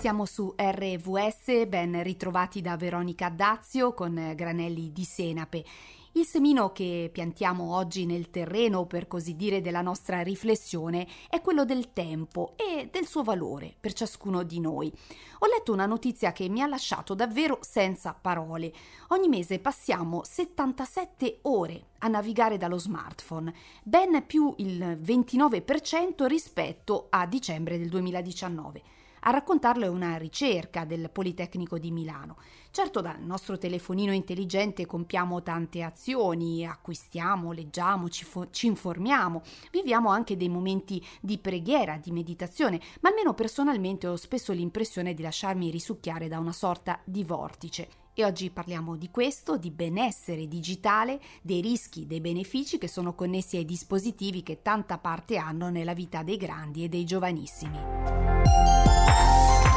Siamo su RVS, ben ritrovati da Veronica Dazio con granelli di senape. Il semino che piantiamo oggi nel terreno, per così dire, della nostra riflessione è quello del tempo e del suo valore per ciascuno di noi. Ho letto una notizia che mi ha lasciato davvero senza parole. Ogni mese passiamo 77 ore a navigare dallo smartphone, ben più il 29% rispetto a dicembre del 2019. A raccontarlo è una ricerca del Politecnico di Milano. Certo dal nostro telefonino intelligente compiamo tante azioni, acquistiamo, leggiamo, ci, fo- ci informiamo, viviamo anche dei momenti di preghiera, di meditazione, ma almeno personalmente ho spesso l'impressione di lasciarmi risucchiare da una sorta di vortice. E oggi parliamo di questo, di benessere digitale, dei rischi, dei benefici che sono connessi ai dispositivi che tanta parte hanno nella vita dei grandi e dei giovanissimi.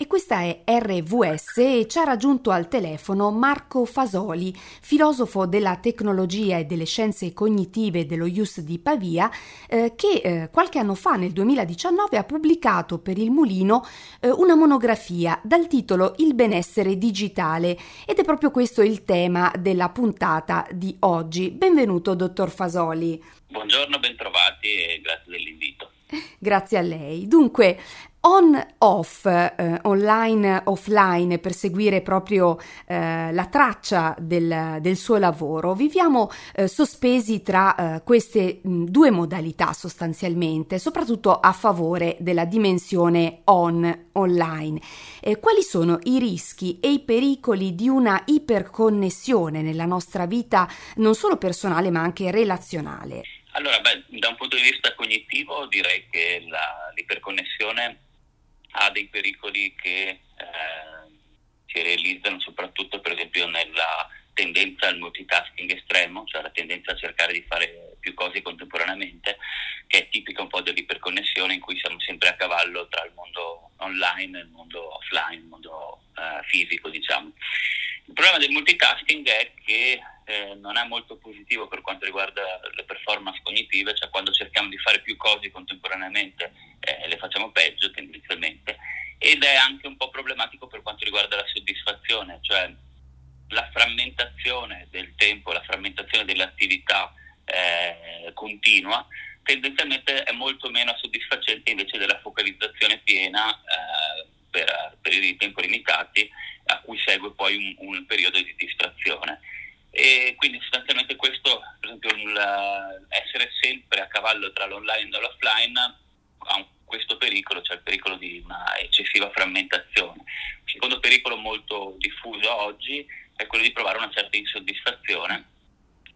E questa è RVS e ci ha raggiunto al telefono Marco Fasoli, filosofo della tecnologia e delle scienze cognitive dello IUS di Pavia, eh, che eh, qualche anno fa, nel 2019, ha pubblicato per il Mulino eh, una monografia dal titolo Il benessere digitale ed è proprio questo il tema della puntata di oggi. Benvenuto, dottor Fasoli. Buongiorno, bentrovati e grazie dell'invito. Grazie a lei. Dunque, on-off, eh, online, offline, per seguire proprio eh, la traccia del, del, suo lavoro. Viviamo eh, sospesi tra eh, queste mh, due modalità sostanzialmente, soprattutto a favore della dimensione on, online. quali sono i rischi e i pericoli di una iperconnessione nella nostra vita, non solo personale ma anche relazionale? Allora, beh, da un punto di vista cognitivo direi che la, l'iperconnessione ha dei pericoli che eh, si realizzano soprattutto per esempio nella tendenza al multitasking estremo, cioè la tendenza a cercare di fare più cose contemporaneamente, che è tipica un po' dell'iperconnessione in cui siamo sempre a cavallo tra il mondo online e il mondo offline, il mondo eh, fisico, diciamo. Il problema del multitasking è che eh, non è molto positivo per quanto riguarda le performance cognitive, cioè quando cerchiamo di fare più cose contemporaneamente eh, le facciamo peggio tendenzialmente ed è anche un po' problematico per quanto riguarda la soddisfazione, cioè la frammentazione del tempo, la frammentazione dell'attività eh, continua tendenzialmente è molto meno soddisfacente invece della focalizzazione piena eh, per periodi di tempo limitati a cui segue poi un, un periodo di distrazione. E quindi sostanzialmente questo, per esempio, essere sempre a cavallo tra l'online e l'offline ha questo pericolo, cioè il pericolo di una eccessiva frammentazione. Il secondo pericolo molto diffuso oggi è quello di provare una certa insoddisfazione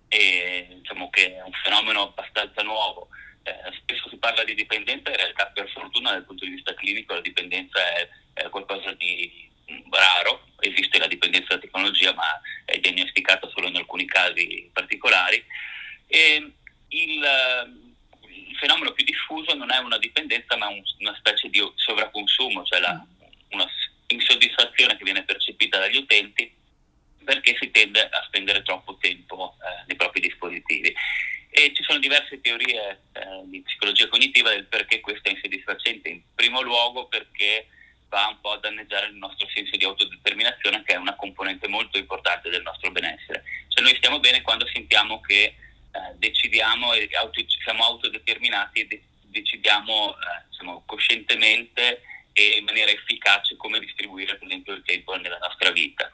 e diciamo che è un fenomeno abbastanza nuovo. Eh, spesso si parla di dipendenza, in realtà per fortuna dal punto di vista clinico la dipendenza è, è qualcosa di raro, esiste la dipendenza da tecnologia ma è diagnosticata solo in alcuni casi particolari e il, il fenomeno più diffuso non è una dipendenza ma un, una specie di sovraconsumo, cioè la, una insoddisfazione che viene percepita dagli utenti perché si tende a spendere troppo tempo eh, nei propri dispositivi. E ci sono diverse teorie eh, di psicologia cognitiva del perché questo è insoddisfacente. In primo luogo perché va un po' a danneggiare il nostro senso di autodeterminazione che è una componente molto importante del nostro benessere. Cioè noi stiamo bene quando sentiamo che eh, decidiamo e auto, siamo autodeterminati e de- decidiamo diciamo, coscientemente e in maniera efficace come distribuire per esempio il tempo nella nostra vita.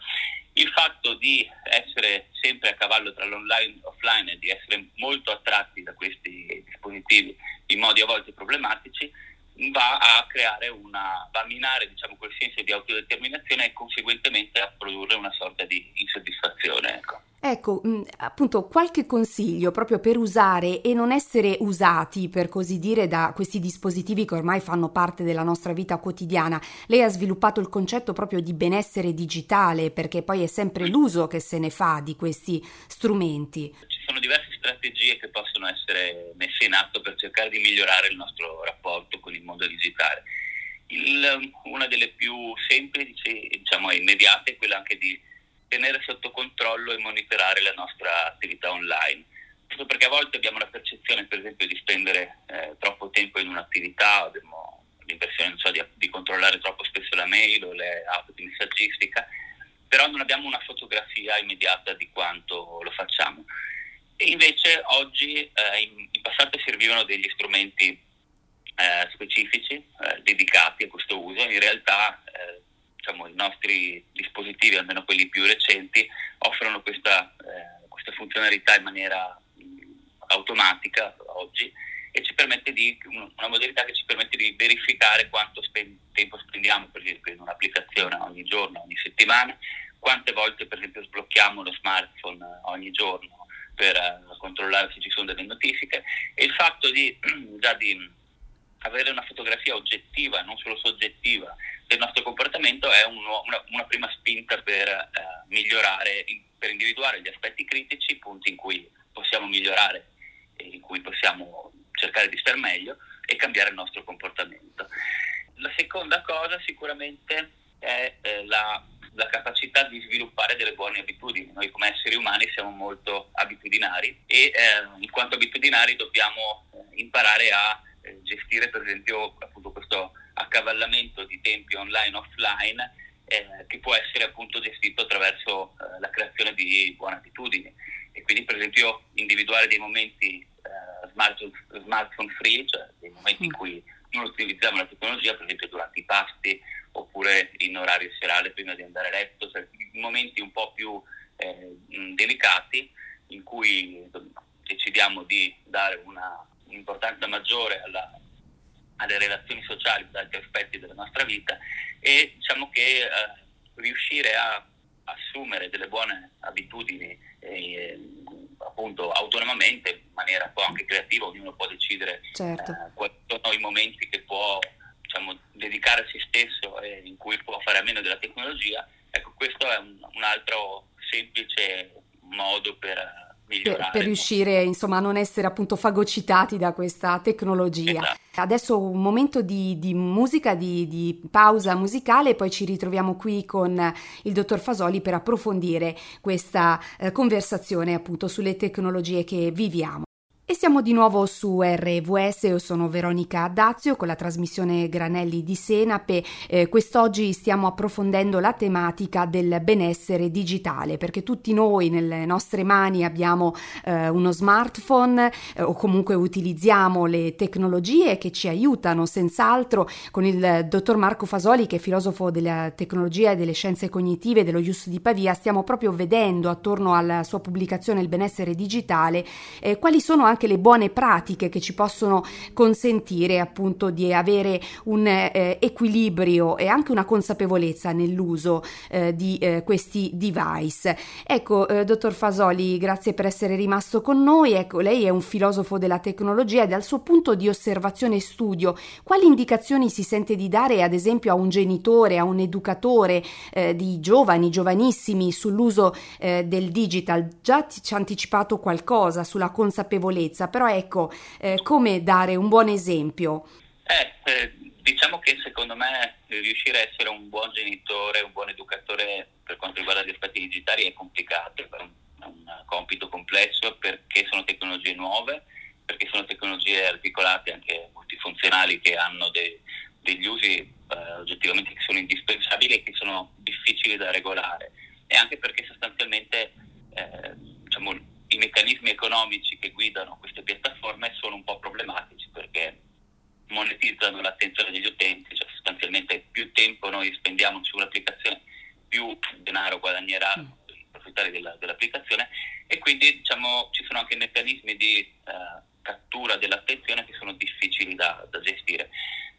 Il fatto di essere sempre a cavallo tra l'online e l'offline e di essere molto attratti da questi dispositivi in modi a volte problematici va a creare una, va a minare diciamo, quel senso di autodeterminazione e conseguentemente a produrre una sorta di insoddisfazione. Ecco. Ecco, mm, appunto, qualche consiglio proprio per usare e non essere usati, per così dire, da questi dispositivi che ormai fanno parte della nostra vita quotidiana. Lei ha sviluppato il concetto proprio di benessere digitale, perché poi è sempre l'uso che se ne fa di questi strumenti. Ci sono diverse strategie che possono essere messe in atto per cercare di migliorare il nostro rapporto con il mondo digitale. Il, una delle più semplici, diciamo, e immediate è quella anche di tenere sotto controllo e monitorare la nostra attività online. Questo perché a volte abbiamo la percezione, per esempio, di spendere eh, troppo tempo in un'attività, abbiamo l'impressione so, di, di, controllare troppo spesso la mail o le app di messaggistica, però non abbiamo una fotografia immediata di quanto lo facciamo. E invece oggi, eh, in, in, passato servivano degli strumenti eh, specifici eh, dedicati a questo uso, in realtà diciamo, i nostri dispositivi, almeno quelli più recenti, offrono questa, eh, questa funzionalità in maniera automatica oggi e ci permette di, una modalità che ci permette di verificare quanto spen- tempo spendiamo per esempio in un'applicazione ogni giorno, ogni settimana, quante volte per esempio sblocchiamo lo smartphone ogni giorno per uh, controllare se ci sono delle notifiche. E il fatto di già di avere una fotografia oggettiva, non solo soggettiva, del nostro comportamento è un, una, una, prima spinta per uh, migliorare, per individuare gli aspetti critici, i punti in cui possiamo migliorare in cui possiamo cercare di stare meglio e cambiare il nostro comportamento. La seconda cosa sicuramente è eh, la, la, capacità di sviluppare delle buone abitudini. Noi come esseri umani siamo molto abitudinari e eh, in quanto abitudinari dobbiamo eh, imparare a eh, gestire per esempio appunto questo accavallamento di tempi online e offline eh, che può essere appunto gestito attraverso eh, la creazione di buone abitudini e quindi per esempio individuare dei momenti uh, smartphone, smartphone free, cioè dei momenti in mm. cui non utilizziamo la tecnologia, per esempio durante i pasti oppure in orario serale prima di andare a letto, cioè momenti un po' più eh, delicati in cui decidiamo di dare una, un'importanza maggiore alla, alle relazioni sociali, ad altri aspetti della nostra vita e diciamo che eh, riuscire a assumere delle buone abitudini eh, appunto autonomamente, in maniera un po' anche creativa, ognuno può decidere certo. eh, quali sono i momenti che può diciamo, dedicare a se stesso e in cui può fare a meno della tecnologia. Ecco, questo è un, un altro semplice modo per per, per, riuscire insomma a non essere appunto fagocitati da questa tecnologia. Esatto. Adesso un momento di, di musica, di, di, pausa musicale e poi ci ritroviamo qui con il dottor Fasoli per approfondire questa eh, conversazione appunto sulle tecnologie che viviamo. E siamo di nuovo su RVS, io sono Veronica Dazio con la trasmissione Granelli di Senape. Eh, quest'oggi stiamo approfondendo la tematica del benessere digitale perché tutti noi nelle nostre mani abbiamo eh, uno smartphone eh, o comunque utilizziamo le tecnologie che ci aiutano senz'altro. Con il dottor Marco Fasoli che è filosofo della tecnologia e delle scienze cognitive dello IUS di Pavia stiamo proprio vedendo attorno alla sua pubblicazione Il benessere digitale eh, quali sono anche anche le buone pratiche che ci possono consentire appunto di avere un eh, equilibrio e anche una consapevolezza nell'uso eh, di eh, questi device. Ecco, eh, dottor Fasoli, grazie per essere rimasto con noi. Ecco, lei è un filosofo della tecnologia e dal suo punto di osservazione e studio, quali indicazioni si sente di dare ad esempio a un genitore, a un educatore eh, di giovani, giovanissimi sull'uso eh, del digital? Già ci ha anticipato qualcosa sulla consapevolezza sicurezza, però ecco, eh, come dare un buon esempio? Eh, eh, diciamo che secondo me riuscire a essere un buon genitore, un buon educatore per quanto riguarda gli aspetti digitali è complicato, è un, compito complesso perché sono tecnologie nuove, perché sono tecnologie articolate anche multifunzionali che hanno de, degli usi eh, oggettivamente che sono indispensabili e che sono difficili da regolare e anche perché sostanzialmente eh, diciamo, i meccanismi economici che guidano queste piattaforme sono un po' problematici perché monetizzano l'attenzione degli utenti, cioè sostanzialmente più tempo noi spendiamo su un'applicazione, più denaro guadagneranno mm. i proprietari della, dell'applicazione e quindi diciamo, ci sono anche meccanismi di uh, cattura dell'attenzione che sono difficili da, da gestire.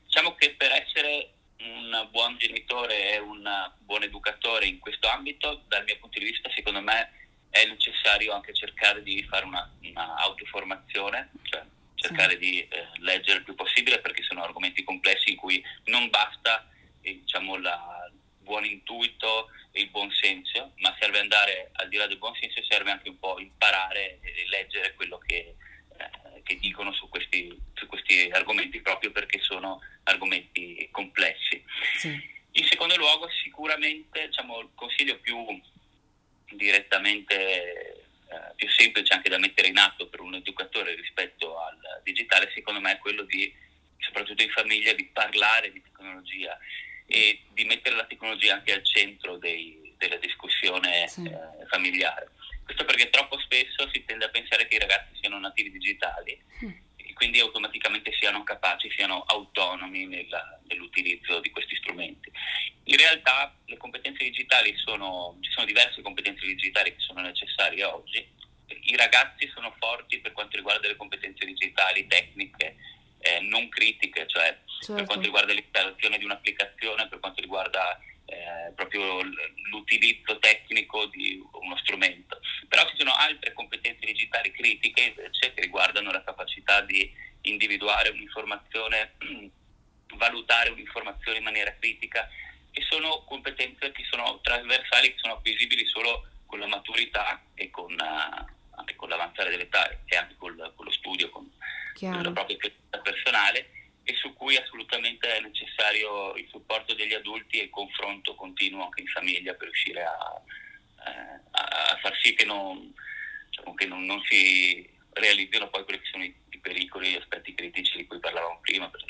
Diciamo che per essere un buon genitore e un buon educatore in questo ambito, dal mio punto di vista, secondo me è necessario anche cercare di fare una, una autoformazione, cioè cercare di eh, leggere il più possibile perché sono argomenti complessi in cui non basta eh, diciamo, il buon intuito e il buon senso, ma serve andare al di là del buon senso, serve anche un po' imparare e leggere quello che, eh, che dicono su questi, su questi, argomenti proprio perché sono argomenti complessi. Sì. In secondo luogo sicuramente diciamo, il consiglio più direttamente eh, più semplice anche da mettere in atto per un educatore rispetto al digitale, secondo me, è quello di, soprattutto in famiglia, di parlare di tecnologia e di mettere la tecnologia anche al centro dei, della discussione sì. eh, familiare. Questo perché troppo spesso si tende a pensare che i ragazzi siano nativi digitali mm. Quindi automaticamente siano capaci, siano autonomi nella, nell'utilizzo di questi strumenti. In realtà le competenze digitali sono, ci sono diverse competenze digitali che sono necessarie oggi. I ragazzi sono forti per quanto riguarda le competenze digitali tecniche, eh, non critiche, cioè certo. per quanto riguarda l'installazione di un'applicazione, per quanto riguarda eh, proprio l'utilizzo tecnico di uno strumento. Però ci sono altre competenze digitali critiche invece che riguardano la capacità di individuare un'informazione, valutare un'informazione in maniera critica e sono competenze che sono trasversali, che sono acquisibili solo con la maturità e con, uh, anche con l'avanzare dell'età e anche col, con lo studio, con, con la propria crescita personale e su cui assolutamente è necessario il supporto degli adulti e il confronto continuo anche in famiglia per riuscire a, eh, a far sì che, non, diciamo, che non, non, si realizzino poi quelli che sono i, i pericoli, gli aspetti critici di cui parlavamo prima, per,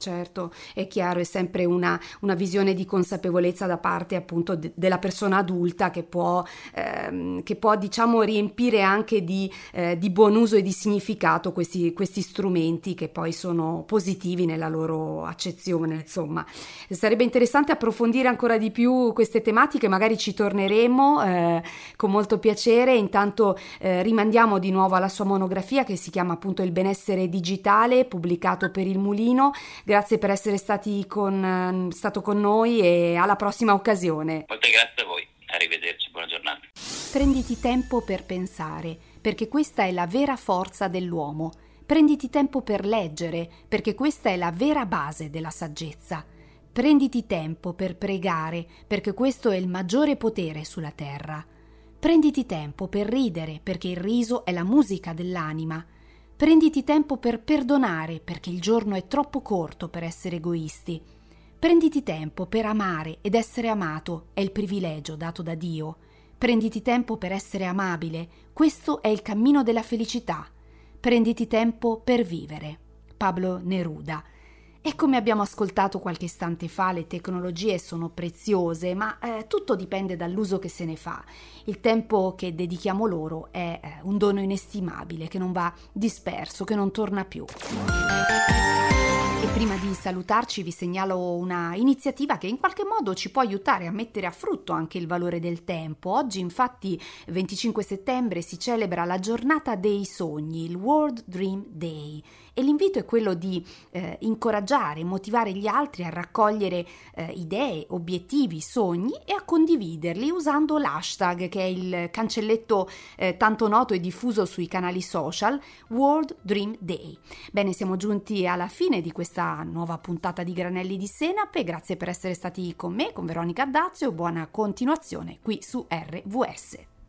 Certo, è chiaro, è sempre una, una, visione di consapevolezza da parte appunto de, della persona adulta che può, ehm, che può diciamo riempire anche di, eh, di, buon uso e di significato questi, questi, strumenti che poi sono positivi nella loro accezione, insomma. Sarebbe interessante approfondire ancora di più queste tematiche, magari ci torneremo eh, con molto piacere, intanto eh, rimandiamo di nuovo alla sua monografia che si chiama appunto Il benessere digitale, pubblicato per il Mulino. Grazie per essere stati con, stato con noi e alla prossima occasione. Molte grazie a voi, arrivederci, buona giornata. Prenditi tempo per pensare, perché questa è la vera forza dell'uomo. Prenditi tempo per leggere, perché questa è la vera base della saggezza. Prenditi tempo per pregare, perché questo è il maggiore potere sulla terra. Prenditi tempo per ridere, perché il riso è la musica dell'anima. Prenditi tempo per perdonare perché il giorno è troppo corto per essere egoisti. Prenditi tempo per amare ed essere amato è il privilegio dato da Dio. Prenditi tempo per essere amabile, questo è il cammino della felicità. Prenditi tempo per vivere. Pablo Neruda. E come abbiamo ascoltato qualche istante fa, le tecnologie sono preziose, ma eh, tutto dipende dall'uso che se ne fa. Il tempo che dedichiamo loro è eh, un dono inestimabile che non va disperso, che non torna più. E prima di salutarci vi segnalo una iniziativa che in qualche modo ci può aiutare a mettere a frutto anche il valore del tempo. Oggi infatti 25 settembre si celebra la giornata dei sogni, il World Dream Day e l'invito è quello di eh, incoraggiare, motivare gli altri a raccogliere eh, idee, obiettivi, sogni e a condividerli usando l'hashtag che è il cancelletto eh, tanto noto e diffuso sui canali social World Dream Day. Bene, siamo giunti alla fine di questa nuova puntata di Granelli di Senape, grazie per essere stati con me, con Veronica Dazio, buona continuazione qui su RVS.